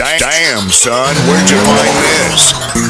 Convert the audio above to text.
Damn, son, where'd you find this?